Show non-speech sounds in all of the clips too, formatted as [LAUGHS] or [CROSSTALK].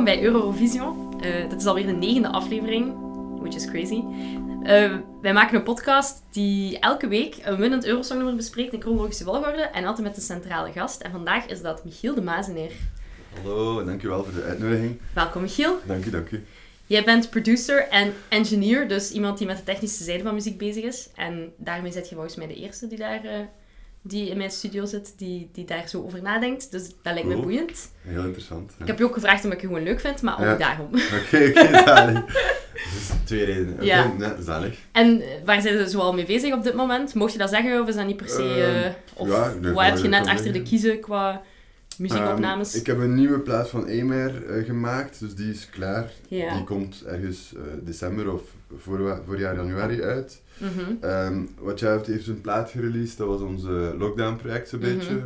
Welkom bij Eurovision. Uh, dit is alweer de negende aflevering, which is crazy. Uh, wij maken een podcast die elke week een winnend Eurosongnummer bespreekt in chronologische volgorde en altijd met een centrale gast. En vandaag is dat Michiel de Mazeneer. Hallo, dankjewel voor de uitnodiging. Welkom Michiel. Dank u, dank u. Jij bent producer en engineer, dus iemand die met de technische zijde van muziek bezig is. En daarmee zit je volgens mij de eerste die daar uh, die in mijn studio zit, die, die daar zo over nadenkt. Dus dat lijkt me boeiend. Heel interessant. Ik heb je ook gevraagd omdat ik je gewoon leuk vind, maar ook Ja. daarom. [LAUGHS] Oké, oké, zalig. Dus twee redenen. Ja. ja, zalig. En waar zijn ze zoal mee bezig op dit moment? Mocht je dat zeggen of is dat niet per se... Eh, of ja, heb je net achter de kiezen qua muziekopnames? Ehm, ik heb een nieuwe plaat van Emer eh, gemaakt, dus die is klaar. Die komt ergens eh, december of voor, voorjaar januari uit. Mhm. Ehm Wat jij heeft een plaat gereleased, dat was onze lockdown-project zo'n Mhm. beetje.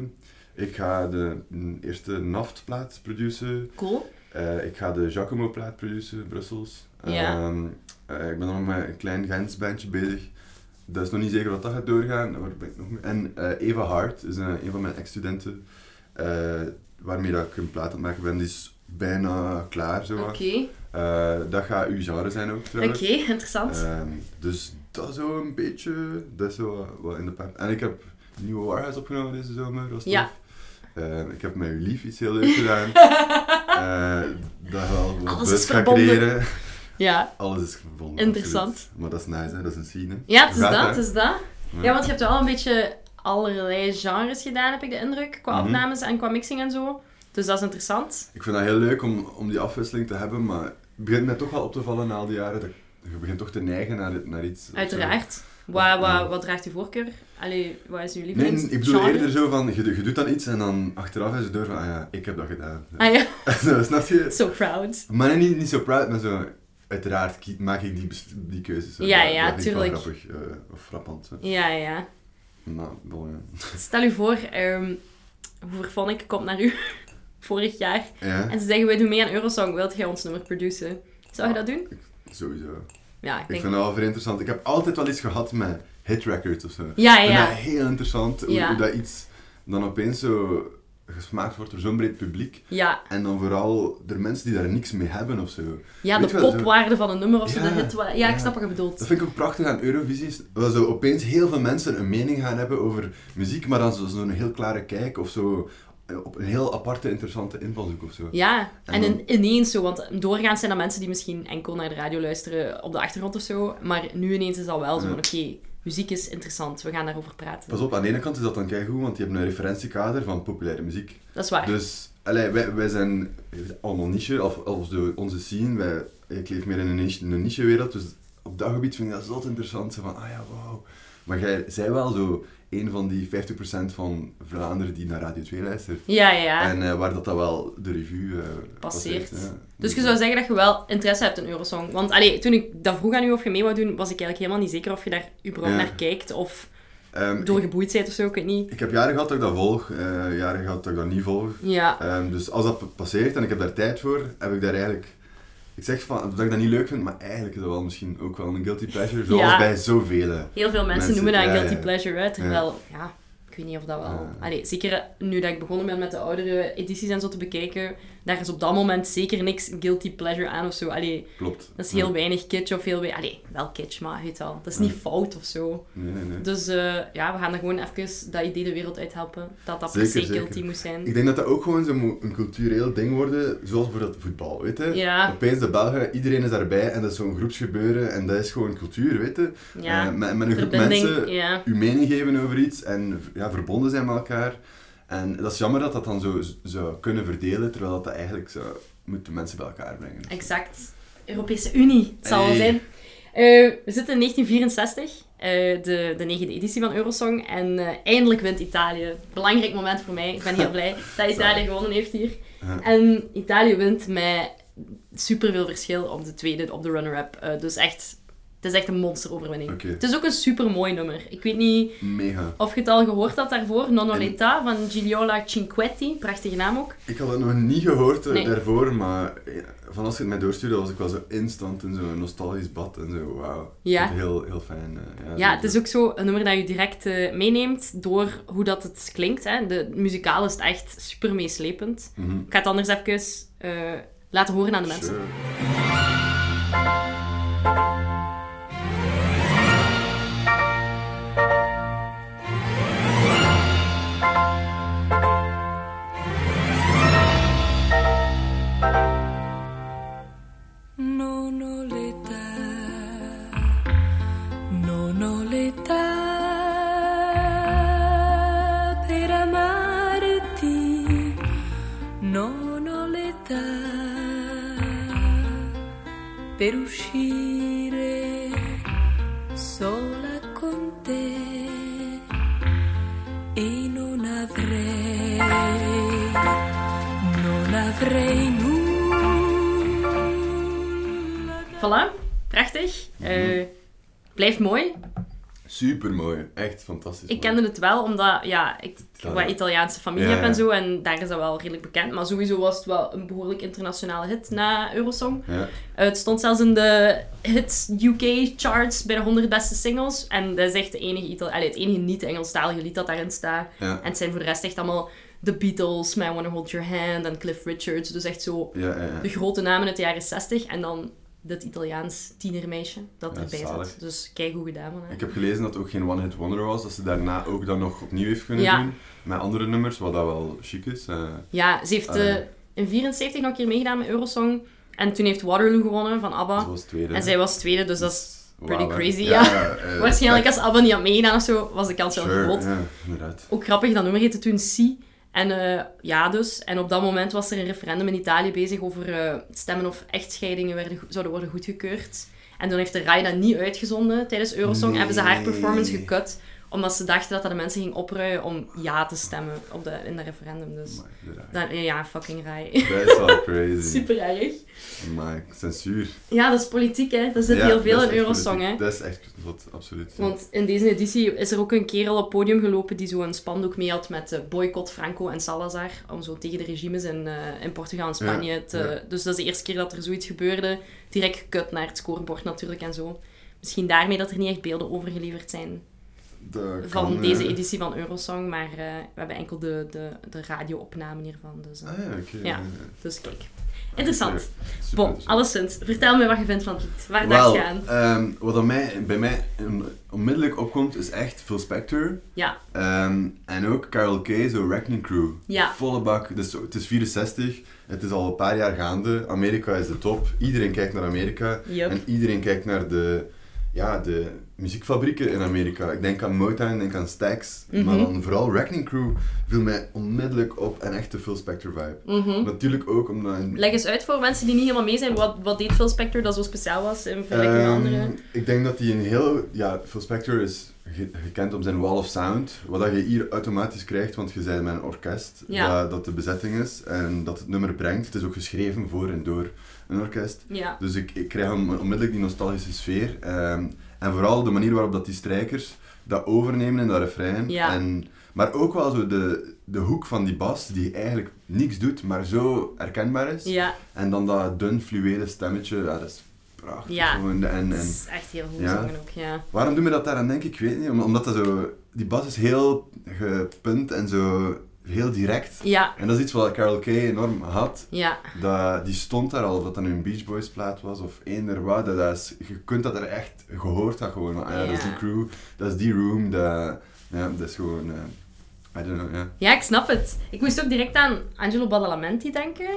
Ik ga de eerste Naft-plaat produceren. Cool. Eh, ik ga de Giacomo-plaat produceren, Brussels. Ja. Ehm, eh, ik ben nog met een klein Gens bandje bezig. Dat is nog niet zeker wat dat gaat doorgaan. Ben ik nog mee? En Eva Hart is een van mijn ex-studenten. Eh, waarmee dat ik een plaat aan het maken ben. Die is bijna klaar. Oké. Eh, dat gaat uw genre zijn ook Oké, trouwens. interessant. Ehm, dus dat is zo een beetje, dat is zo wat- in de pijp. En ik heb een nieuwe Warhouse opgenomen deze zomer, was Ja. Ehm, ik heb met uw lief iets heel leuks [LAUGHS] gedaan. Eh, dat wel wat Alles is verbonden. creëren. ja. Alles is verbonden. Interessant. absoluut. Maar dat is nice, hè? dat is een scene. ja, het is gaat dat, het is dat. Ja. Ja, want je hebt wel een beetje allerlei genres gedaan, heb ik de indruk. Qua Mhm. opnames en qua mixing en zo. Dus dat is interessant. Ik vind dat heel leuk om, om die afwisseling te hebben, maar het begint mij toch wel op te vallen na al die jaren. Dat je begint toch te neigen naar, naar iets. Uiteraard. Wat, Ja. wat, wat draagt je voorkeur? Allee, wat is je Nee, lievelings ik bedoel genre? eerder zo van, je, je doet dan iets en dan achteraf is het door van, ah ja, ik heb dat gedaan. Ah ja, [LAUGHS] Zo, snap je? so proud. Maar niet, niet zo proud, maar zo... Uiteraard maak ik die, die keuzes. zo. Ja, Dat- ja, dat tuurlijk. grappig. eh, of frappant. zo. Ja, ja. Maar, wel, ja. Stel u voor, ehm Hoeverphonic komt naar u [LAUGHS] vorig jaar ja. en ze zeggen wij doen mee aan Eurosong, wilt jij ons nummer produceren? Zou je dat doen? Sowieso. Ja, ik Ik denk... vind dat wel vrij interessant. Ik heb altijd wel iets gehad met hit records of zo. Ja, Ik vind ja. dat heel interessant, hoe, Ja. hoe dat iets dan opeens zo gesmaakt wordt door zo'n breed publiek. Ja, En dan vooral door mensen die daar niks mee hebben of zo. ja Weet de zo- popwaarde van een nummer of zo, Ja, de hit. Ja, ik snap wat je bedoelt. Dat vind ik ook prachtig aan Eurovisie. Dat zo opeens heel veel mensen een mening gaan hebben over muziek, maar dan zo- zo'n heel klare kijk of zo eh, op een heel aparte, interessante invalshoek of zo. Ja, En en dan- in- ineens zo, want doorgaans zijn dat mensen die misschien enkel naar de radio luisteren op de achtergrond of zo, maar nu ineens is dat wel zo van, oké, muziek is interessant, we gaan daarover praten. Pas op, aan de ene kant is dat dan keigoed, want je hebt een referentiekader van populaire muziek. Dat is waar. Dus allee, wij, wij zijn allemaal niche, of, of de, onze scene, wij, ik leef meer in een niche, een niche-wereld, dus op dat gebied vind ik dat zo interessant. Van, ah ja, wauw. Maar jij zij wel zo een van die 50% van Vlaanderen die naar Radio 2 luistert. Ja, ja, ja. En eh, waar dat, dat wel de revue eh, Passeert. ja. Dus je zou zeggen dat je wel interesse hebt in Eurosong. Want allee, toen ik dat vroeg aan u of je mee wou doen, was ik eigenlijk helemaal niet zeker of je daar überhaupt Ja. naar kijkt of Ehm, door geboeid bent of zo, ik weet niet. ik heb jaren gehad dat ik dat volg, eh, jaren gehad dat ik dat niet volg. Ja, Ehm, dus als dat passeert en ik heb daar tijd voor, heb ik daar eigenlijk... Ik zeg van, dat ik dat niet leuk vind, maar eigenlijk is dat wel misschien ook wel een guilty pleasure, zoals Ja. bij zoveel. heel veel mensen, Mensen- noemen dat een guilty pleasure, hè, terwijl, ja. Ik weet niet of dat wel... Ja. Allee, zeker nu dat ik begonnen ben met de oudere edities en zo te bekijken, daar is op dat moment zeker niks guilty pleasure aan of zo. Allee, Klopt. dat is Ja. heel weinig kitsch of heel weinig... Allee, wel kitsch, maar weet dat is niet fout of zo. Nee, nee, nee. Dus eh, ja, we gaan er gewoon even dat idee de wereld uit helpen, dat dat per Zeker, se zeker. guilty moet zijn. Ik denk dat dat ook gewoon zo'n een cultureel ding worden, zoals bijvoorbeeld voetbal, weet je? Ja. Opeens de Belgen, iedereen is daarbij en dat is zo'n groepsgebeuren en dat is gewoon cultuur, weet je? Ja, Eh, met, met een groep verbinding, mensen ja. uw mening geven over iets en ja, verbonden zijn met elkaar. En dat is jammer dat dat dan zo zou kunnen verdelen, terwijl dat, dat eigenlijk zou moeten mensen bij elkaar brengen. Exact. Europese Unie, het zal wel Hey. zijn. Eh, we zitten in 1964, eh, de, de negende editie van Eurosong. En eh, eindelijk wint Italië. Belangrijk moment voor mij. Ik ben heel blij [LAUGHS] dat Italië gewonnen heeft hier. Ja. En Italië wint met superveel verschil op de tweede, op de runner-up. Dus echt Het is echt een monsteroverwinning. Het is ook een super mooi nummer. Ik weet niet Mega. of je het al gehoord had daarvoor. Nono Leta van Gigliola Cinquetti. Prachtige naam ook. Ik had het nog niet gehoord eh, Nee. daarvoor, maar eh, van als je het mij doorstuurde, was ik wel zo instant in zo'n nostalgisch bad en zo, wauw. Ja. Heel, heel fijn. eh, ja, Ja, het is ook zo een nummer dat je direct meeneemt door hoe dat het klinkt. Hè. De muzikaal is het echt super meeslepend. Mhm. Ik ga het anders even laten horen aan de mensen. Sure. L'età per amarti, non ho l'età per uscire sola con te e non avrei, non avrei nulla. Voilà, prachtig. Eh, blijft mooi. Super mooi, echt fantastisch. Ik mooi. kende het wel omdat ja, ik wat Italiaanse familie Ja, heb en zo. En daar is dat wel redelijk bekend. Maar sowieso was het wel een behoorlijk internationale hit na Eurosong. Ja, Eh, het stond zelfs in de hits UK charts bij de 100 beste singles. En dat is echt de enige Itali allee, het enige niet-Engelstalige lied dat daarin staat. ja, En het zijn voor de rest echt allemaal The Beatles, My Wanna Hold Your Hand en Cliff Richards. Dus echt zo de grote namen uit de jaren 60. En dan dit Italiaans tienermeisje dat Ja, erbij zalig. zit. Dus kijk hoe gedaan man. hè. Ik heb gelezen dat het ook geen one-hit wonder was, dat ze daarna ook dan nog opnieuw heeft kunnen Ja. doen. Met andere nummers, wat dat wel chic is. eh. Ja, ze heeft ja. eh, in 74 nog een keer meegedaan met Eurosong. En toen heeft Waterloo gewonnen van ABBA. Ze was tweede. En zij was tweede, dus dat is pretty crazy, Ja, ja. eh, [LAUGHS] Waarschijnlijk als ABBA niet had meegedaan of zo, was de kans wel Sure, groot. Ja, inderdaad. Ook grappig, dat nummer heette toen Si. En eh, ja, dus. En op dat moment was er een referendum in Italië bezig over eh, stemmen of echtscheidingen werden, zouden worden goedgekeurd. En toen heeft de RAI dat niet uitgezonden tijdens Eurosong. Nee. Hebben ze haar performance gekut, omdat ze dachten dat dat de mensen ging opruien om ja te stemmen op de, in dat referendum. Dus dat, ja, fucking RAI. Dat is wel [LAUGHS] crazy. Super erg. Maar censuur. Ja, dat is politiek, hè. Er zit Ja, heel veel dat in Eurosong, hè. Dat is echt zot, absoluut. Want in deze editie is er ook een kerel op het podium gelopen die zo een spandoek mee had met eh, boycott Franco en Salazar. Om zo tegen de regimes in, eh, in Portugal en Spanje Ja, te... Dus dat is de eerste keer dat er zoiets gebeurde. Direct gekut naar het scorebord natuurlijk en zo. Misschien daarmee dat er niet echt beelden overgeleverd zijn Dat van kan, deze eh, editie van Eurosong. Maar eh, we hebben enkel de, de, de radio-opnamen hiervan. Dus, eh, Ah ja, oké. Ja. dus kijk. Interessant. Bon, alleszins. Vertel me wat je vindt van het lied. Waar Wel, dacht je aan? wat aan mij, bij mij on- onmiddellijk opkomt, is echt Phil Spector. Ja. Ehm, en ook Carol Kay, zo Wrecking Crew. Ja. Volle bak. Dus, het is 64. Het is al een paar jaar gaande. Amerika is de top. Iedereen kijkt naar Amerika. En iedereen kijkt naar de, ja, de muziekfabrieken in Amerika. Ik denk aan Motown, ik denk aan Stax. Maar Mhm. dan vooral Wrecking Crew viel mij onmiddellijk op. En echt de Phil Spector vibe. Mhm. Natuurlijk ook omdat... Leg eens uit voor mensen die niet helemaal mee zijn. Wat, wat deed Phil Spector dat zo speciaal was in vergelijking met Ehm, anderen? Ik denk dat hij een heel... Ja, Phil Spector is ge- gekend om zijn wall of sound. Wat dat je hier automatisch krijgt, want je bent met een orkest. Ja. Dat, dat de bezetting is en dat het nummer brengt. Het is ook geschreven voor en door een orkest. Ja. Dus ik, ik krijg on- onmiddellijk die nostalgische sfeer. Ehm, en vooral de manier waarop dat die strijkers dat overnemen in dat refrein. Ja. En, maar ook wel zo de, de hoek van die bas, die eigenlijk niks doet, maar zo herkenbaar is. Ja, En dan dat dun fluwelen stemmetje, ja, dat is prachtig. Ja. Gewoon. En, dat en is echt heel goed Ja. ook, ja. waarom doen we dat daar aan denken? Ik weet niet. Om- Omdat dat zo... Die bas is heel gepunt en zo heel direct. Ja, En dat is iets wat Carol Kay enorm had. ja, Dat, die stond daar al, of dat dan een Beach Boys plaat was of eender wat. Dat, dat is, je kunt dat er echt gehoord dat gewoon. Ah, ja, dat is die crew, dat is die room. Dat, ja, dat is gewoon... eh, I don't know, ja. ja, ik snap het. Ik moest ook direct aan Angelo Badalamenti denken.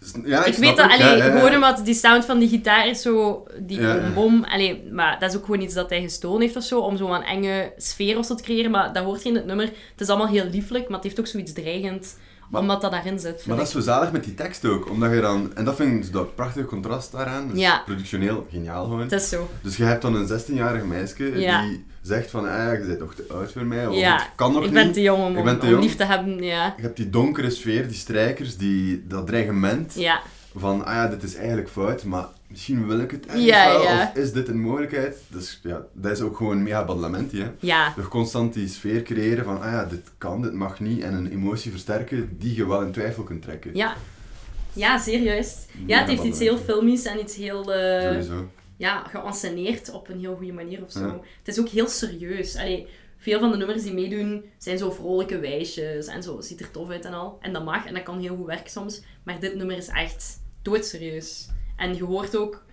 Dus, ja ik weet dat, het, allee, ja, ja, ja. gewoon omdat die sound van die gitaar is zo, die bom allee, maar dat is ook gewoon iets dat hij gestolen heeft of zo, om zo'n enge sfeer of zo te creëren, maar dat hoort je in het nummer. Het is allemaal heel lieflijk, maar het heeft ook zoiets dreigend, Maar- omdat dat daarin zit. Maar dat is zo zalig met die tekst ook, omdat je dan... En dat vind ik dat prachtige contrast daaraan. Dus Ja. productioneel geniaal gewoon. Het is zo. Dus je hebt dan een 16-jarig meisje Ja. die zegt van, ah, ja, je bent nog te oud voor mij, of Ja, het kan nog ik niet. ben te jong om, Ik ben te om jong. lief te hebben, ja. Je hebt die donkere sfeer, die strijkers, die, dat dreigement. Ja, van, ah ja, dit is eigenlijk fout, maar misschien wil ik het ergens Ja, wel, ja. of is dit een mogelijkheid? Dus ja, dat is ook gewoon mega badlement, hè. Ja, Door constant die sfeer creëren van, ah ja, dit kan, dit mag niet, en een emotie versterken die je wel in twijfel kunt trekken. ja. Ja, zeer juist. Ja, het heeft iets heel filmisch en iets heel... eh, Sowieso. ja, geanceneerd op een heel goede manier of zo. Ja. Het is ook heel serieus. Allee, veel van de nummers die meedoen zijn zo vrolijke wijsjes en zo. Ziet er tof uit en al. En dat mag en dat kan heel goed werken soms. Maar dit nummer is echt doodserieus. En je hoort ook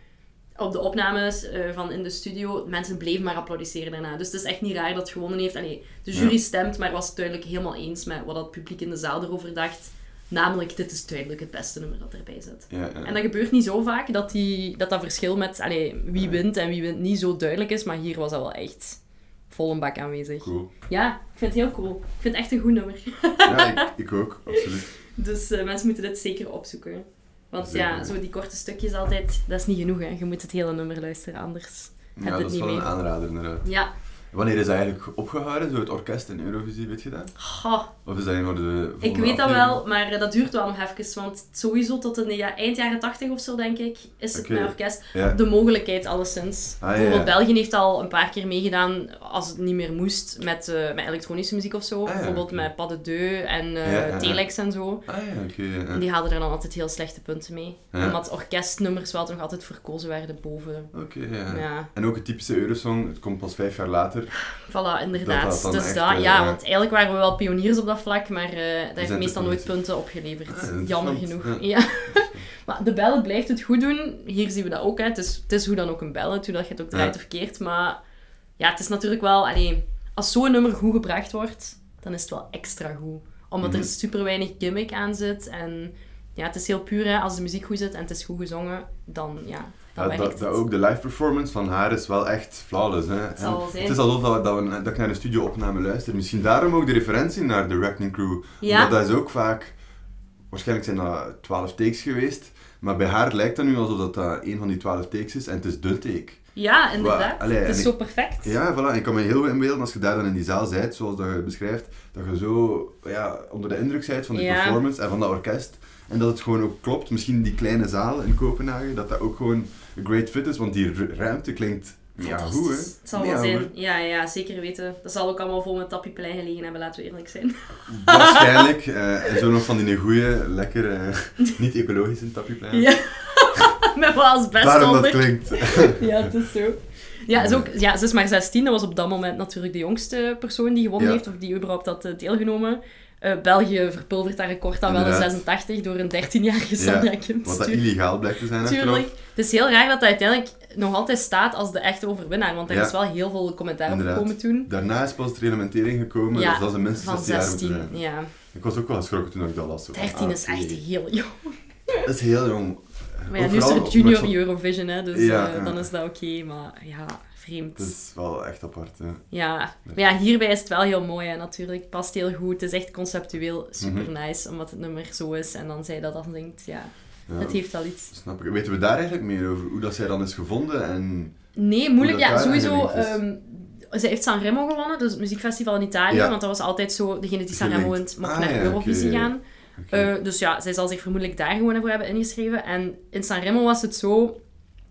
op de opnames eh, van in de studio, mensen bleven maar applaudisseren daarna. Dus het is echt niet raar dat het gewonnen heeft. Allee, de jury Ja. stemt, maar was het duidelijk helemaal eens met wat het publiek in de zaal erover dacht. Namelijk, dit is duidelijk het beste nummer dat erbij zit. Ja, ja. En dat gebeurt niet zo vaak, dat die, dat, dat verschil met allee, wie wint en wie wint niet zo duidelijk is. Maar hier was dat wel echt vol een bak aanwezig. Cool. Ja, ik vind het heel cool. Ik vind het echt een goed nummer. Ja, ik, ik ook, absoluut. [LAUGHS] Dus eh, mensen moeten dit zeker opzoeken. Want ja, zo die korte stukjes altijd, dat is niet genoeg. Hè. Je moet het hele nummer luisteren, anders heb Ja, dat is niet wel mee. een aanrader, inderdaad. Ja, Wanneer is dat eigenlijk opgehouden, zo het orkest in Eurovisie, weet je dat? Of is dat een voor de ik weet dat wel, maar eh, dat duurt wel nog even. Want sowieso tot in de ja, eind jaren 80 of zo, denk ik, is het met orkest. Ja. De mogelijkheid, alleszins. Ah, Bijvoorbeeld. België heeft al een paar keer meegedaan, als het niet meer moest, met, eh, met elektronische muziek of zo. Ah, Bijvoorbeeld met Pas de Deux en ja. Telex en zo. Ah ja, oké. ja. En die haalden er dan altijd heel slechte punten mee. Omdat orkestnummers wel nog altijd verkozen werden boven. Oké, ja. Ja, En ook het typische Eurosong, het komt pas vijf jaar later. Voilà, inderdaad. Dat dus echt, dat, eh, ja, ja. want eigenlijk waren we wel pioniers op dat vlak, maar eh dat heeft meestal nooit punten opgeleverd. Ah. Jammer genoeg. Ja. Ja. [LAUGHS] maar de ballad blijft het goed doen. Hier zien we dat ook. Hè. Het, is, het is hoe dan ook een ballad, hoe dat je het ook draait of keert. Maar ja, het is natuurlijk wel... Allee, als zo'n nummer goed gebracht wordt, dan is het wel extra goed. Omdat Mhm. er super weinig gimmick aan zit. En ja, het is heel puur. Hè. Als de muziek goed zit en het is goed gezongen, dan ja, Ja, dat, ook de live performance van haar is wel echt flawless. Hè? Het zal het is alsof dat, dat, we, dat ik naar een studio-opname luister. Misschien daarom ook de referentie naar de Reckoning Crew. Ja. Omdat dat is ook vaak... Waarschijnlijk zijn dat twaalf takes geweest. Maar bij haar lijkt dat nu alsof dat, dat een van die twaalf takes is. En het is de take. Ja, inderdaad. Allee, het is zo perfect. Ja, voilà. Ik kan me heel goed inbeelden als je daar dan in die zaal bent, zoals dat je beschrijft, dat je zo ja, onder de indruk bent van die Ja. performance en van dat orkest. En dat het gewoon ook klopt. Misschien die kleine zaal in Kopenhagen, dat dat ook gewoon great fit is, want die ru- ruimte klinkt ja, goed, hè. Het zal wel zijn. Ja, ja, zeker weten. Dat zal ook allemaal vol met tappieplein gelegen hebben, laten we eerlijk zijn. [LAUGHS] Waarschijnlijk. eh, en zo nog van die goede, lekker, eh, niet ecologische tapjeplein. Ja. [LAUGHS] met wat als best Daarom dat klinkt. [LAUGHS] Ja, het is zo. Ja, is ook, ja, ze is maar 16. Dat was op dat moment natuurlijk de jongste persoon die gewonnen Ja. heeft, of die überhaupt had eh, deelgenomen. Eh, België verpulvert dat record dan wel in Inderdaad. 86 door een 13-jarige Sandra Kims. Wat dat illegaal blijkt te zijn achteraf. Tuurlijk. Het is heel raar dat dat uiteindelijk nog altijd staat als de echte overwinnaar, want er Ja. is wel heel veel commentaar op gekomen toen. Daarna is pas de reglementering gekomen, Ja, dus dat ze minstens Van 16 jaar moeten 16, zijn. ja. Ik was ook wel geschrokken toen ik dat las. zo van, 13 ah, is echt oké. heel jong. Dat is heel jong. Maar ja, nu is er junior Eurovision, hè, dus Ja, eh, dan is dat oké, maar ja, vreemd. Het is wel echt apart. Hè. Ja, maar ja, hierbij is het wel heel mooi hè, natuurlijk. Past heel goed. Het is echt conceptueel super Mhm. nice, omdat het nummer zo is en dan zij dat dan zingt. Ja, Ja, het heeft wel iets. Snap ik. Weten we daar eigenlijk meer over? Hoe dat zij dan is gevonden? En... Nee, moeilijk. Ja, sowieso. is. ehm zij heeft Sanremo gewonnen, dus het muziekfestival in Italië. Ja. Want dat was altijd zo, degene die Sanremo wint, mocht Ah, naar ja, Eurovisie gaan. Eh, dus ja, zij zal zich vermoedelijk daar gewoon voor hebben ingeschreven. En in Sanremo was het zo...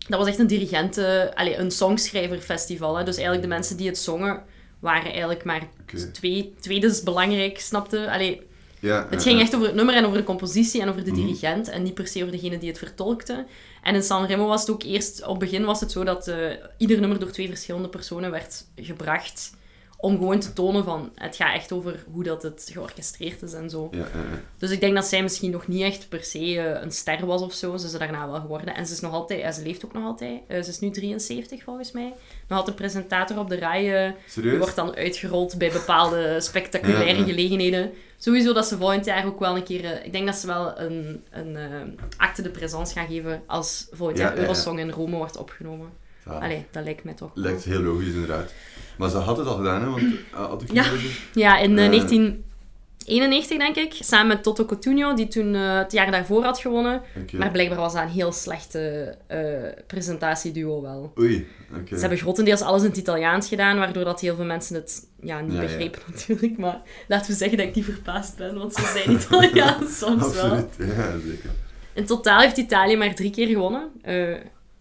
Dat was echt een dirigente... Allee, een songschrijverfestival. Hè. Dus eigenlijk de mensen die het zongen, waren eigenlijk maar twee, tweedens belangrijk, snapte? Allee, ja, het ging echt over het nummer en over de compositie en over de Mhm. dirigent. En niet per se over degene die het vertolkte. En in Sanremo was het ook eerst... Op het begin was het zo dat eh, ieder nummer door twee verschillende personen werd gebracht. Om gewoon te tonen van... Het gaat echt over hoe dat het georchestreerd is en zo. Ja, ja, ja. Dus ik denk dat zij misschien nog niet echt per se eh, een ster was of zo. Ze is daarna wel geworden. En ze is nog altijd... Ze leeft ook nog altijd. Eh, ze is nu 73 volgens mij. Nog altijd presentator op de rij. eh, die wordt dan uitgerold bij bepaalde [LAUGHS] spectaculaire gelegenheden. Sowieso dat ze volgend jaar ook wel een keer... eh, ik denk dat ze wel een, een eh, acte de présence gaan geven als volgend Ja, jaar ja, ja. Eurosong in Rome wordt opgenomen. Allee, dat lijkt mij toch. Lijkt heel logisch inderdaad. Maar ze had het al gedaan, hè? Want uh, had ik Ja. Ja, in eh, Eh. 1991 denk ik. Samen met Toto Cotugno, die toen eh, het jaar daarvoor had gewonnen. Maar blijkbaar was dat een heel slechte eh, presentatieduo wel. Oei, oké. Ze hebben grotendeels alles in het Italiaans gedaan, waardoor dat heel veel mensen het ja, niet Ja, ja. begrepen [LAUGHS] natuurlijk. Maar laten we zeggen dat ik niet verbaasd ben, want ze zijn Italiaans [LAUGHS] soms wel. Absoluut, ja, zeker. In totaal heeft Italië maar drie keer gewonnen. Eh,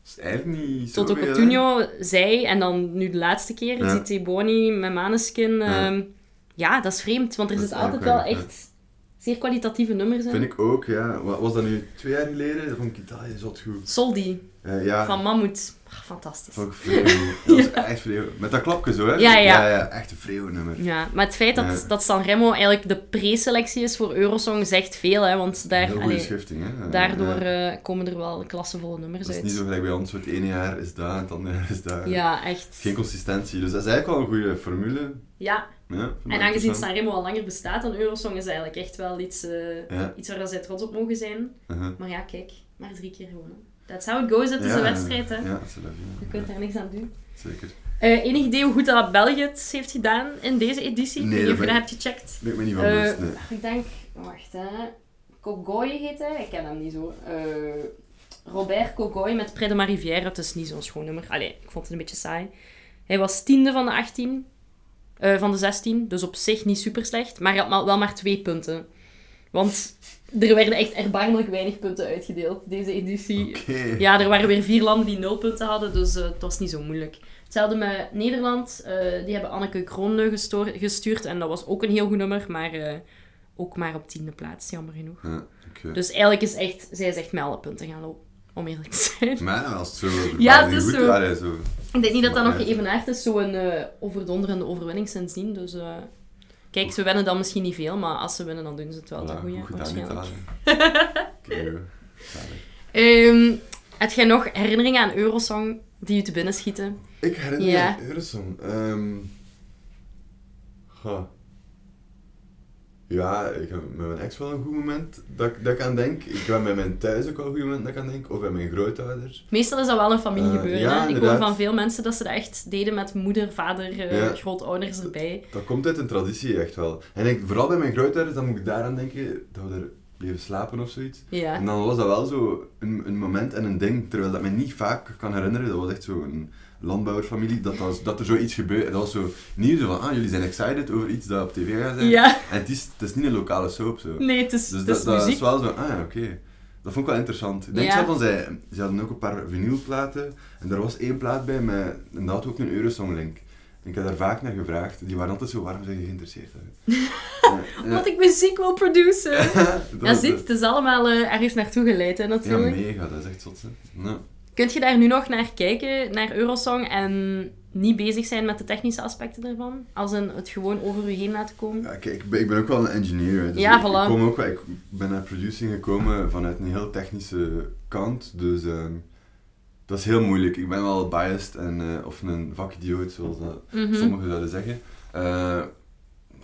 is eigenlijk niet zo Toto? Cotugno, zij en dan nu de laatste keer, Ja. Boni met Maneskin. Ja. Ja. ja, dat is vreemd, want er is altijd wel echt zeer kwalitatieve nummers in. Vind ik ook, ja. Wa- Was dat nu twee jaar geleden? Dat vond ik Italië zot goed. Soldi Eh, ja, van Mammoet. Ah, fantastisch. vond ik vrij goed. Dat was echt goed. Met dat klapje zo, hè? Ja, ja. Ja, echt een goed nummer. Ja, maar het feit dat, dat Sanremo eigenlijk de preselectie is voor Eurosong zegt veel, hè, want daar, Heel allee, schifting, hè? daardoor eh, komen er wel klassevolle nummers Dat is uit. niet zo gelijk bij ons, het ene jaar is dat, het andere jaar is dat. Ja, echt. Geen consistentie. Dus dat is eigenlijk wel een goede formule. Ja, en aangezien. Sanremo al langer bestaat dan Eurosong, is eigenlijk echt wel iets, eh, Ja. iets waar zij trots op mogen zijn. Uh-huh. Maar ja, kijk, maar drie keer gewonnen. That's how it goes, het is Ja, een wedstrijd, hè. Ja, Je kunt daar niks aan doen. Zeker. Eh enig idee hoe goed dat België het heeft gedaan in deze editie? Nee, dat je dat hebt gecheckt. Ben ik me niet van Eh, bewust, nee. Ik denk, wacht hè. Kogoy heet hij, ik ken hem niet zo. Eh, Robert Kogoy met Près de ma Rivière, het is niet zo'n schoon nummer. Allee, ik vond het een beetje saai. Hij was tiende van de 18, eh, van de 16, dus op zich niet super slecht, maar hij had maar- wel maar twee punten. Want er werden echt erbarmelijk weinig punten uitgedeeld, deze editie. Ja, er waren weer vier landen die nul punten hadden, dus eh, het was niet zo moeilijk. Hetzelfde met Nederland. eh, die hebben Anneke gestoor- gestuurd en dat was ook een heel goed nummer, maar ook maar op tiende plaats, jammer genoeg. Ja. Dus eigenlijk is echt, zij is echt met alle punten gaan lopen, om eerlijk te zijn. Maar als het zo... Ja, het is goed, zo. allee, zo. Ik denk niet dat dat nog Ja. geëvenaard is, zo'n eh overdonderende overwinning sindsdien. Dus eh, kijk, ze winnen dan misschien niet veel, maar als ze winnen, dan doen ze het wel Voilà, goede, goed gedaan, waarschijnlijk. [LAUGHS] Ehm, heb jij nog herinneringen aan Eurosong die je te binnen schieten? Ik herinner Ja. me Eurosong. Ehm ha. Ja, ik heb met mijn ex wel een goed moment dat, ik- dat ik aan denk. Ik heb met mijn thuis ook wel een goed moment dat ik aan denk. Of bij mijn grootouders. Meestal is dat wel een familie gebeuren. ja, hè? Ik hoor van veel mensen dat ze dat echt deden met moeder, vader, Ja. grootouders erbij. Dat komt uit een traditie echt wel. En ik, vooral bij mijn grootouders, dan moet ik daaraan denken dat we er bleven slapen of zoiets. Ja. En dan was dat wel zo een, een moment en een ding, terwijl dat me niet vaak kan herinneren. Dat was echt zo een landbouwerfamilie, dat, dat, dat er zoiets gebeurde. Dat was zo nieuw, zo van, ah, jullie zijn excited over iets dat op tv gaat zijn. Ja. En het is, het is niet een lokale soap zo. Nee, het is, Dus het dat, is dat muziek. is wel zo, ah ja, oké. Dat vond ik wel interessant. Ik denk Ja. zelf van, zij, ze hadden ook een paar vinylplaten. En er was één plaat bij met, en dat had ook een Eurosong link. En ik heb daar vaak naar gevraagd. Die waren altijd zo, waarom zijn je geïnteresseerd? [LAUGHS] Ja, ja. Omdat ik muziek wil produceren. [LAUGHS] Dat Ja, ziet, het is allemaal eh, ergens naartoe geleid, hè, Ja, natuurlijk. mega, dat is echt zot. hè. Ja. Kunt je daar nu nog naar kijken, naar Eurosong, en niet bezig zijn met de technische aspecten ervan? Als in het gewoon over je heen laten komen? Ja, kijk, ik ben, ik ben ook wel een engineer. Dus Ja, ik, ik, kom ook wel, ik ben naar producing gekomen vanuit een heel technische kant. Dus ehm, dat is heel moeilijk. Ik ben wel biased en, eh, of een vakidioot, zoals dat Mhm. sommigen zouden zeggen. Eh,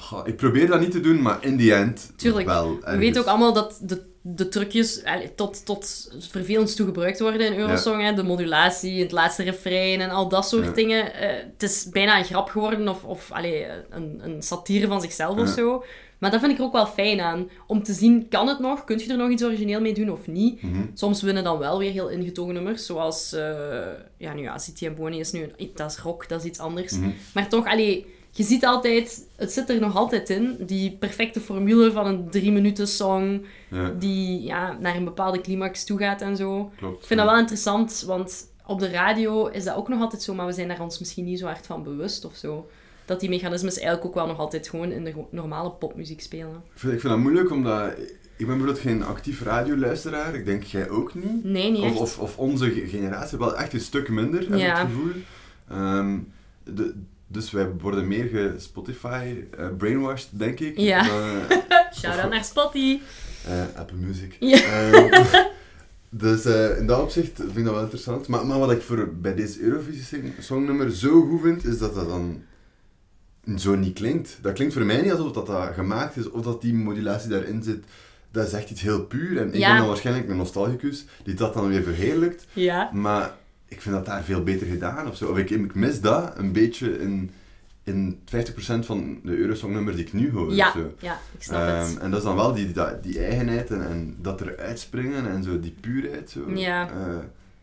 goh, ik probeer dat niet te doen, maar in the end Tuurlijk. wel. We weten ook allemaal dat de, de trucjes allee, tot, tot vervelend toe gebruikt worden in Eurosong. Hè? De modulatie, het laatste refrein en al dat soort Ja. dingen. Eh, het is bijna een grap geworden of, of allee, een, een satire van zichzelf of Ja. zo. Maar dat vind ik er ook wel fijn aan. Om te zien, kan het nog? Kun je er nog iets origineel mee doen of niet? Mhm. Soms winnen dan wel weer heel ingetogen nummers. Zoals, eh, ja, nu ja, City en Boni is nu, dat is rock, dat is iets anders. Mhm. Maar toch, allee, je ziet altijd, het zit er nog altijd in, die perfecte formule van een drie minuten song, Ja, die ja, naar een bepaalde climax toe gaat en zo. klopt. Ik vind dat wel interessant, want op de radio is dat ook nog altijd zo, maar we zijn daar ons misschien niet zo hard van bewust of zo. Dat die mechanismes eigenlijk ook wel nog altijd gewoon in de normale popmuziek spelen. Ik vind, ik vind dat moeilijk, omdat ik ben bijvoorbeeld geen actief radioluisteraar. Ik denk jij ook niet. Nee, niet Of, echt. of, of onze ge- generatie wel echt een stuk minder, heb ik Ja. het gevoel. Ehm, de, dus wij worden meer ge-Spotify eh, brainwashed, denk ik. Ja. Eh, [LAUGHS] Shout-out naar Spotty. eh, Apple Music. Ja. Ehm, [LAUGHS] dus in dat opzicht vind ik dat wel interessant. Maar, maar wat ik voor, bij deze Eurovisie songnummer zo goed vind, is dat dat dan zo niet klinkt. Dat klinkt voor mij niet alsof dat, dat gemaakt is, of dat die modulatie daarin zit. Dat is echt iets heel puur. En ik Ja. ben dan waarschijnlijk een nostalgicus, die dat dan weer verheerlijkt. Ja. Maar ik vind dat daar veel beter gedaan of zo. Of ik, ik mis dat een beetje in, in 50% van de Eurosong-nummers die ik nu hoor. Ja, zo. ja, ik snap Ehm, het. en dat is dan wel die, die, die eigenheid en, en dat er uitspringen en zo die puurheid. Zo. Ja. Eh,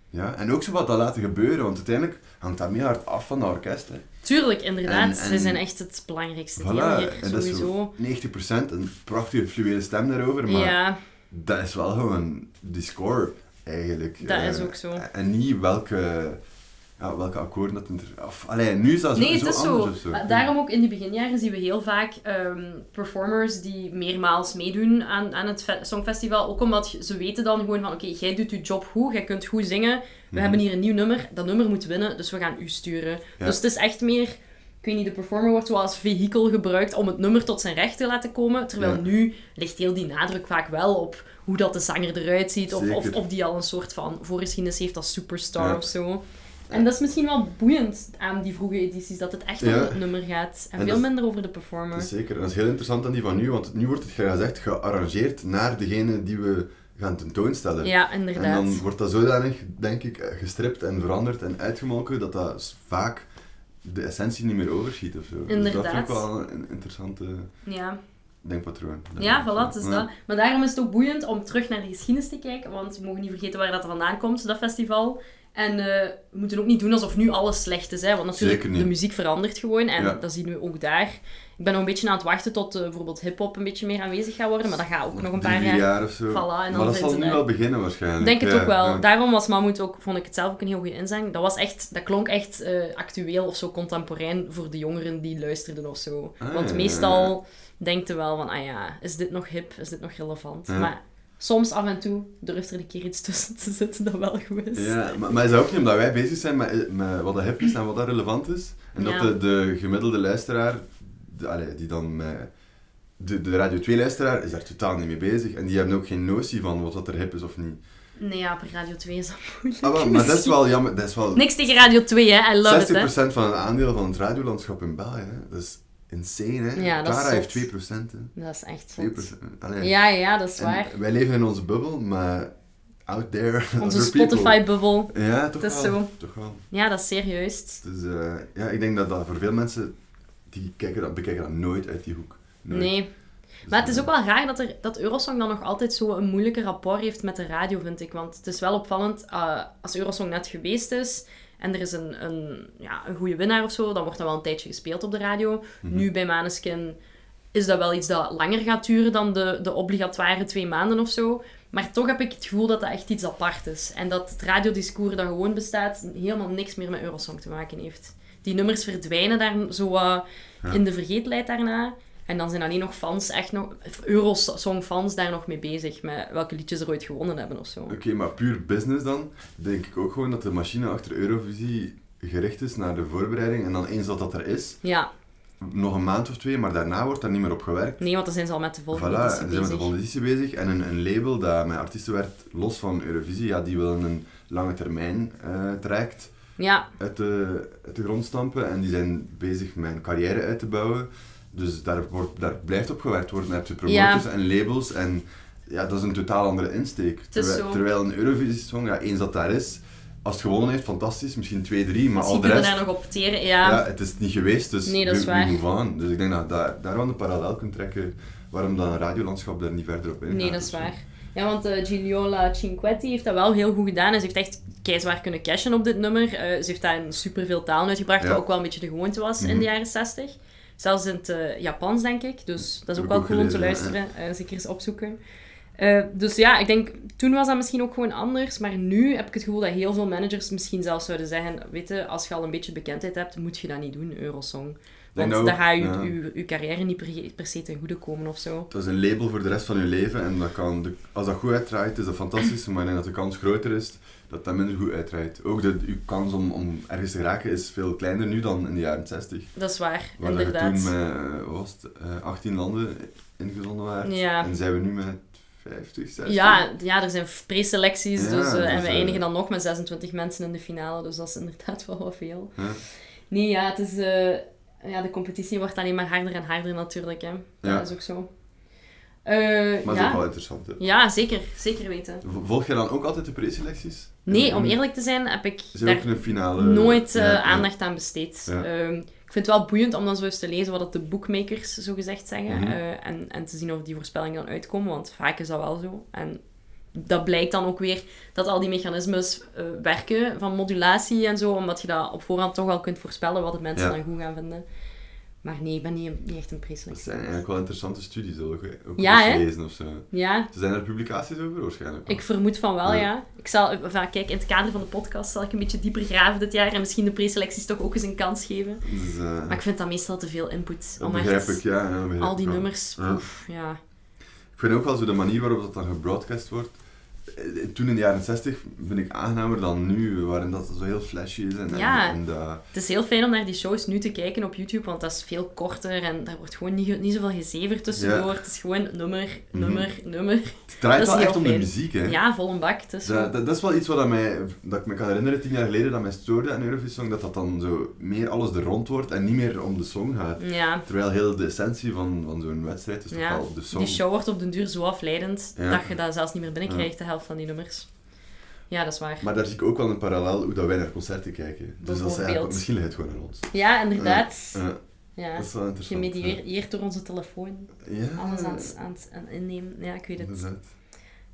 ja. En ook zo wat dat laten gebeuren, want uiteindelijk hangt dat meer hard af van de orkest. Hè. Tuurlijk, inderdaad. En- zijn echt het belangrijkste deel Voilà, hier, en dat is sowieso. zo 90%, een prachtige fluwele stem daarover, maar Ja, dat is wel gewoon die score, eigenlijk. Dat Eh, is ook zo. En niet welke, ja, welke akkoorden dat... inter- Of, allee, nu is dat zo, Nee, het zo is anders zo. zo. Maar daarom ook in die beginjaren zien we heel vaak ehm, performers die meermaals meedoen aan, aan het fe- Songfestival. Ook omdat ze weten dan gewoon van, oké, jij doet je job goed, jij kunt goed zingen. We Mhm. hebben hier een nieuw nummer, dat nummer moet winnen, dus we gaan u sturen. Ja. Dus het is echt meer... Ik weet niet, de performer wordt wel als vehikel gebruikt om het nummer tot zijn recht te laten komen. Terwijl Ja. nu ligt heel die nadruk vaak wel op hoe dat de zanger eruit ziet. Of, of, of die al een soort van voorgeschiedenis heeft als superstar Ja. of zo. En dat is misschien wel boeiend aan die vroege edities, dat het echt Ja. over het nummer gaat. En, En veel is- minder over de performer. Zeker. En dat is heel interessant aan die van nu, want nu wordt het gezegd gearrangeerd naar degene die we gaan tentoonstellen. Ja, En inderdaad. dan wordt dat zodanig, denk ik, gestript en veranderd en uitgemolken, dat dat vaak de essentie niet meer overschiet of zo. Dus dat vind Inderdaad. ik wel een interessante Ja, denkpatroon. ja voilà, Ja. dat. Maar daarom is het ook boeiend om terug naar de geschiedenis te kijken, want we mogen niet vergeten waar dat vandaan komt, dat festival. En eh, we moeten ook niet doen alsof nu alles slecht is, hè? want natuurlijk, de muziek verandert gewoon en Ja. dat zien we ook daar. Ik ben nog een beetje aan het wachten tot eh, bijvoorbeeld hip-hop een beetje meer aanwezig gaat worden, maar dat gaat ook nog een paar jaar. jaar of zo. Voilà, en dan maar dat zal nu wel beginnen waarschijnlijk. Ik denk het Ja, ook wel. ja. Daarom was Mammoet ook, vond ik het zelf ook een heel goede inzending. Dat was echt, dat klonk echt eh, actueel of zo contemporain voor de jongeren die luisterden of zo. Ah, Want meestal denkt wel van, ah ja, is dit nog hip? Is dit nog relevant? Ja. Maar soms af en toe durft er een keer iets tussen te zitten dat wel goed is. Ja, maar, maar is dat ook niet omdat wij bezig zijn met, met wat dat hip is en wat dat relevant is? En dat de, de gemiddelde luisteraar, de, allee, die dan met... De, de Radio 2-luisteraar is daar totaal niet mee bezig. En die hebben ook geen notie van wat dat er hip is of niet. Nee, ja, per Radio 2 is dat moeilijk. Ah, maar dat is wel jammer. Dat is wel Niks tegen Radio 2, hè. I love 60% it, hè. van het aandeel van het radiolandschap in België. Hè. Dat is insane, hè. Ja, dat Clara heeft zot. 2%. Hè. Dat is echt 2%. zot. Allee. Ja, ja, dat is En waar. wij leven in onze bubbel, maar out there... [LAUGHS] Onze. Spotify-bubbel. Ja, toch is wel. zo. Toch wel. Ja, dat is serieus. Dus eh, ja, ik denk dat dat voor veel mensen, die kijken dat, bekijken dat nooit uit die hoek. Nooit. Nee. Dus, Maar het is ook wel raar dat, er, dat Eurosong dan nog altijd zo een moeilijke rapport heeft met de radio, vind ik. Want het is wel opvallend, eh, als Eurosong net geweest is en er is een, een, ja, een goede winnaar of zo, dan wordt dat wel een tijdje gespeeld op de radio. Mhm. Nu bij Maneskin is dat wel iets dat langer gaat duren dan de, de obligatoire twee maanden of zo. Maar toch heb ik het gevoel dat dat echt iets apart is. En dat het radiodiscours dat gewoon bestaat, helemaal niks meer met Eurosong te maken heeft. Die nummers verdwijnen daar zo Ja. in de vergeetlijst daarna. En dan zijn alleen nog fans, echt nog, Eurosong-fans daar nog mee bezig. Met welke liedjes er ooit gewonnen hebben of zo. Oké, maar puur business dan, denk ik ook gewoon dat de machine achter Eurovisie gericht is naar de voorbereiding. En dan eens dat dat er is, Ja, nog een maand of twee, maar daarna wordt daar niet meer op gewerkt. nee, want dan zijn ze al met de Voilà, volgende en editie ze zijn met de bezig. volgende editie bezig. En een, een label dat met artiesten werkt, los van Eurovisie, ja, die willen een lange termijn eh traject Ja, uit de, uit de grond stampen. En die zijn bezig met een carrière uit te bouwen. Dus daar, wordt, daar blijft op gewerkt worden. Je hebt de promoters en labels. En ja, dat is een totaal andere insteek. Terwijl, een Eurovisie-song, ja, eens dat daar is, als het gewonnen heeft, fantastisch. Misschien twee, drie, maar misschien al de rest... daar nog op teren. Ja, Ja, het is niet geweest, dus Nee, dat is waar. we move on. Dus ik denk dat je daar, daar wel een parallel kunt trekken waarom dan een radiolandschap daar niet verder op ingaat. nee, dat is waar. Ja, want eh Gigliola Cinquetti heeft dat wel heel goed gedaan. En ze heeft echt keizwaar kunnen cashen op dit nummer. Eh, ze heeft daar in superveel talen uitgebracht, Ja. wat ook wel een beetje de gewoonte was in Mhm. de jaren 60. Zelfs in het eh, Japans, denk ik. Dus dat is ook wel cool om te luisteren. Eh, zeker eens opzoeken. Eh, dus ja, ik denk, toen was dat misschien ook gewoon anders. Maar nu heb ik het gevoel dat heel veel managers misschien zelfs zouden zeggen... Weet je, als je al een beetje bekendheid hebt, moet je dat niet doen, Eurosong. Want dat dan gaat je, ja. je, je carrière niet per, per se ten goede komen of zo. Dat is een label voor de rest van je leven en dat kan de, als dat goed uitdraait is dat fantastisch, maar ik denk dat de kans groter is dat dat minder goed uitdraait. Ook de, uw kans om, om ergens te geraken is veel kleiner nu dan in de jaren 60. Dat is waar, Waar je inderdaad. toen met was het, eh, 18 landen ingezonden waren. Ja. En zijn we nu met 50, 60? Ja, ja, er zijn preselecties, Ja, dus, eh, en dus, we eh, eindigen dan nog met 26 mensen in de finale, dus dat is inderdaad [LAUGHS] wel wat veel. Nee, ja, het is, ja, de competitie wordt alleen maar harder en harder natuurlijk, hè. Dat Ja. is ook zo. Eh, Maar dat is ook wel interessant. Hè. ja, zeker, zeker weten. Volg je dan ook altijd de preselecties? Nee, om eerlijk te zijn heb ik daar een finale? nooit eh, Ja, aandacht aan besteed. Ehm, ik vind het wel boeiend om dan zo eens te lezen wat dat de bookmakers zo gezegd zeggen. Mhm. eh, en, en te zien of die voorspellingen dan uitkomen, want vaak is dat wel zo. En dat blijkt dan ook weer dat al die mechanismes eh, werken van modulatie en zo, omdat je dat op voorhand toch al kunt voorspellen wat de mensen Ja. dan goed gaan vinden. Maar nee, ik ben niet, niet echt een Dat preselectie. zijn eigenlijk wel interessante studies ook, ook Ja, lezen of zo. Ja, Zijn er publicaties over waarschijnlijk? ik vermoed van wel, Ja. ja. Ik zal, enfin, kijk, in het kader van de podcast zal ik een beetje dieper graven dit jaar en misschien de preselecties toch ook eens een kans geven. Dus, eh, Maar ik vind dat meestal te veel input. dat Om begrijp echt ik, ja. al die nummers, ja. Ik vind ook wel zo de manier waarop dat dan gebroadcast wordt. Eh, Toen in de jaren 60 vind ik aangenamer dan nu, waarin dat zo heel flashy is. En, Ja. en dat- Het is heel fijn om naar die shows nu te kijken op YouTube, want dat is veel korter en daar wordt gewoon niet, niet zoveel gezever tussendoor. Het is gewoon nummer, Mhm. nummer, nummer. het draait wel echt om de muziek, hè. Ja, vol een bak. Is Dat, dat, dat is wel iets wat dat mij, dat ik me kan herinneren, tien jaar geleden, dat mij stoorde aan Eurovisie Song, dat dat dan zo meer alles er rond wordt en niet meer om de song gaat. Ja, Terwijl heel de essentie van, van zo'n wedstrijd is toch ja. wel de song. die show wordt op den duur zo afleidend Ja. dat je dat zelfs niet meer binnenkrijgt, de helft van die nummers. Ja, dat is waar. Maar daar zie ik ook wel een parallel hoe dat wij naar concerten kijken. Dus dat is eigenlijk, misschien ligt het gewoon aan ons. Ja, inderdaad. Ja, Ja. dat is wel interessant. Gemedieerd door onze telefoon. Ja, Alles aan het, aan, het, innemen. Ja, ik weet het. inderdaad.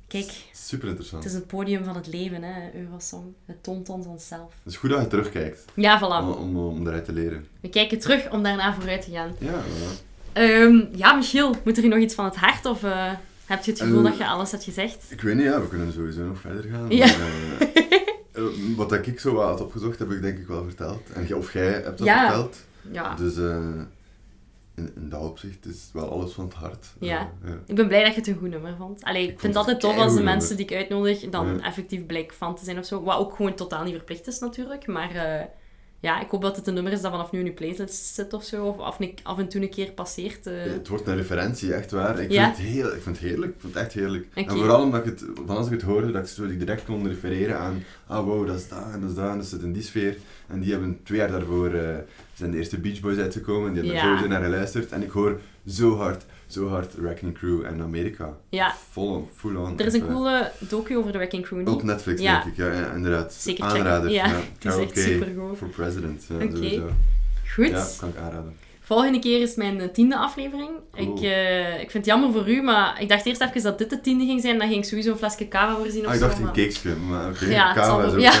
Kijk, Super interessant. het is het podium van het leven, hè, Eurosong. Het toont ons onszelf. Het is goed dat je terugkijkt, Ja, om, voilà. om, om eruit te leren. We kijken terug om daarna vooruit te gaan. Ja, voilà. Ehm, ja, Michiel, moet er hier nog iets van het hart of eh, heb je het gevoel Eh, dat je alles hebt gezegd? Ik weet niet, ja, we kunnen sowieso nog verder gaan. Ja. maar, eh, eh, wat ik zo wat had opgezocht, heb ik denk ik wel verteld. En, of jij hebt dat Ja. verteld. Ja. Dus in, in dat opzicht is wel alles van het hart. Ja. Ja. Ik ben blij dat je het een goed nummer vond. Allee, ik, vind het altijd tof als de mensen die ik uitnodig dan effectief blijk van te zijn of zo. Wat ook gewoon totaal niet verplicht is natuurlijk. Maar ja, ik hoop dat het een nummer is dat vanaf nu in je playlist zit of zo. Of af, en- af en toe een keer passeert. eh. Het wordt een referentie, echt waar. Ik, Ja. vind, het heel, ik vind het heerlijk. Ik vind het echt heerlijk. En vooral omdat ik het, van als ik het hoorde, dat ik direct kon refereren aan ah wow, dat is dat en dat is dat en dat zit in die sfeer. En die hebben twee jaar daarvoor, eh, zijn de eerste Beach Boys uitgekomen en die hebben Ja. er naar geluisterd. En ik hoor zo hard, zo hard Wrecking Crew en Amerika. Ja. Vol, full on. Er is een eh, coole docu over de Wrecking Crew. niet? Op Netflix, Ja. denk ik. Ja, ja inderdaad. Zeker. Aanrader. Ja, Ja, [LAUGHS] die is echt supergoed. for president. Ja, Oké. Goed. Ja, kan ik aanraden. Volgende keer is mijn eh, tiende aflevering. Cool. Ik, eh, ik vind het jammer voor u, maar ik dacht eerst even dat dit de tiende ging zijn. Dan ging ik sowieso een flesje cava voorzien of Ah, ik zo. dacht een maar- cakesje, maar oké. Ja, Kava is ook ja.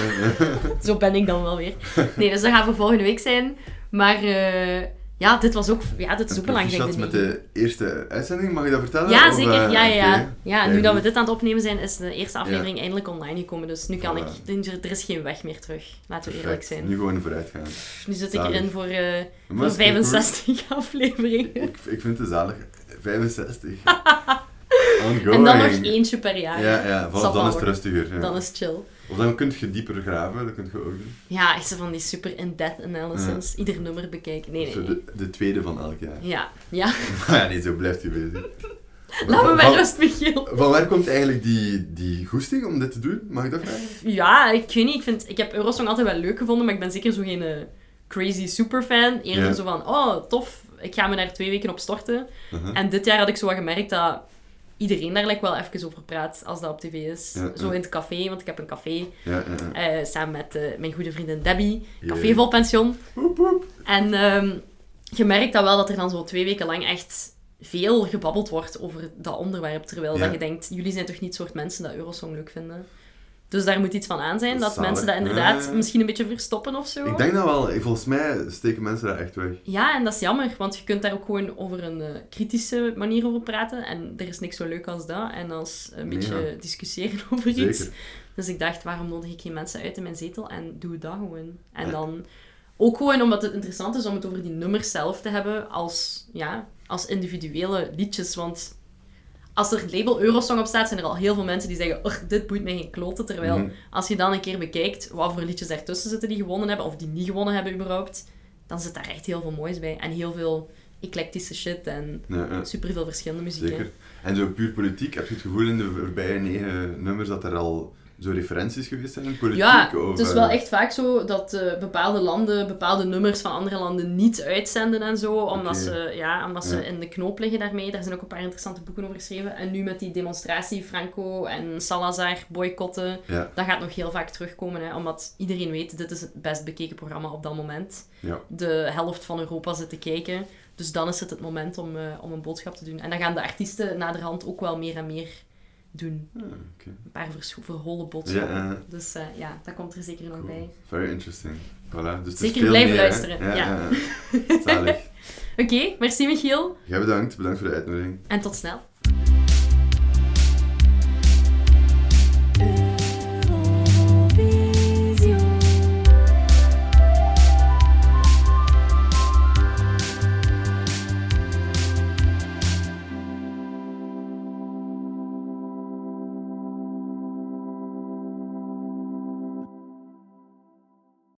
[LAUGHS] Zo ben ik dan wel weer. Nee, dus dat gaat voor volgende week zijn. Maar eh, ja, dit was ook, ja, dit is ook belangrijk. Denk met de eerste uitzending, mag je dat vertellen? Ja, zeker. eh, Ja, ja, ja. nu dat we dit aan het opnemen zijn, is de eerste aflevering eindelijk online gekomen. Dus nu kan Voilà. ik... Er is geen weg meer terug. Laten we eerlijk zijn. Nu gewoon vooruit gaan. Nu zit ik erin voor, eh, voor dat is kei 65 [LAUGHS] afleveringen. Ik, ik vind het zalig. 65. [LAUGHS] Ongoing. En dan nog eentje per jaar. Ja, ja. Dan is het rustiger. Ja. Dan is het chill. Of dan kun je dieper graven, dat kun je ook doen. Ja, echt zo van die super in-depth analysis. Ieder nummer bekijken. Nee, nee, de, de tweede van elk jaar. Ja, ja. [LAUGHS] Maar ja, nee, zo blijft hij bezig. [LAUGHS] Laat me maar rust, Michiel. Van waar komt eigenlijk die, die goesting om dit te doen? Mag ik dat vragen? Ja, ik weet niet. Ik, vind, ik heb Eurosong altijd wel leuk gevonden, maar ik ben zeker zo geen eh, crazy superfan. Eerder Ja. zo van, oh, tof. Ik ga me daar twee weken op storten. Uh-huh. En dit jaar had ik zo wat gemerkt dat iedereen daar like, wel even over praat als dat op tv is. Ja, zo in het café, want ik heb een café. Ja, ja, eh, samen met eh, mijn goede vriendin Debbie. Café vol pension. Woep, woep. En ehm, je merkt dat wel dat er dan zo twee weken lang echt veel gebabbeld wordt over dat onderwerp. Terwijl dat je denkt, jullie zijn toch niet het soort mensen dat Eurosong leuk vinden. Dus daar moet iets van aan zijn, Dat dat, mensen dat inderdaad Ja, misschien een beetje verstoppen of zo. Ik denk dat wel. Volgens mij steken mensen daar echt weg. Ja, en dat is jammer, want je kunt daar ook gewoon over een eh, kritische manier over praten. En er is niks zo leuk als dat. En als een Nee, beetje ja. discussiëren [LAUGHS] over iets. Dus ik dacht, waarom nodig ik geen mensen uit in mijn zetel en doe dat gewoon. En Ja. dan ook gewoon omdat het interessant is om het over die nummers zelf te hebben als, ja, als individuele liedjes. Want als er het label Eurosong op staat, zijn er al heel veel mensen die zeggen, "Ugh, dit boeit mij geen kloten. Terwijl Mhm. als je dan een keer bekijkt wat voor liedjes daartussen zitten die gewonnen hebben, of die niet gewonnen hebben überhaupt, dan zit daar echt heel veel moois bij. En heel veel eclectische shit en Ja, ja. superveel verschillende muziek. hè. Zeker. En zo puur politiek, heb je het gevoel in de voorbije negen nummers dat er al zo referenties geweest zijn in politiek? Ja, of, het is eh, wel echt vaak zo dat eh, bepaalde landen bepaalde nummers van andere landen niet uitzenden en zo, omdat, ze, ja, omdat ze in de knoop liggen daarmee. Daar zijn ook een paar interessante boeken over geschreven. En nu met die demonstratie Franco en Salazar boycotten, Ja, dat gaat nog heel vaak terugkomen, hè, omdat iedereen weet, dit is het best bekeken programma op dat moment. ja. De helft van Europa zit te kijken. Dus dan is het het moment om, eh, om een boodschap te doen. En dan gaan de artiesten naderhand ook wel meer en meer doen. Ah. Een paar verholen eh, Dus eh, ja, dat komt er zeker nog cool. bij. Very interesting. Voilà. Dus Zeker blijven hè? luisteren, ja. [LAUGHS] Oké, merci Michiel. Jij bedankt, bedankt voor de uitnodiging. En tot snel.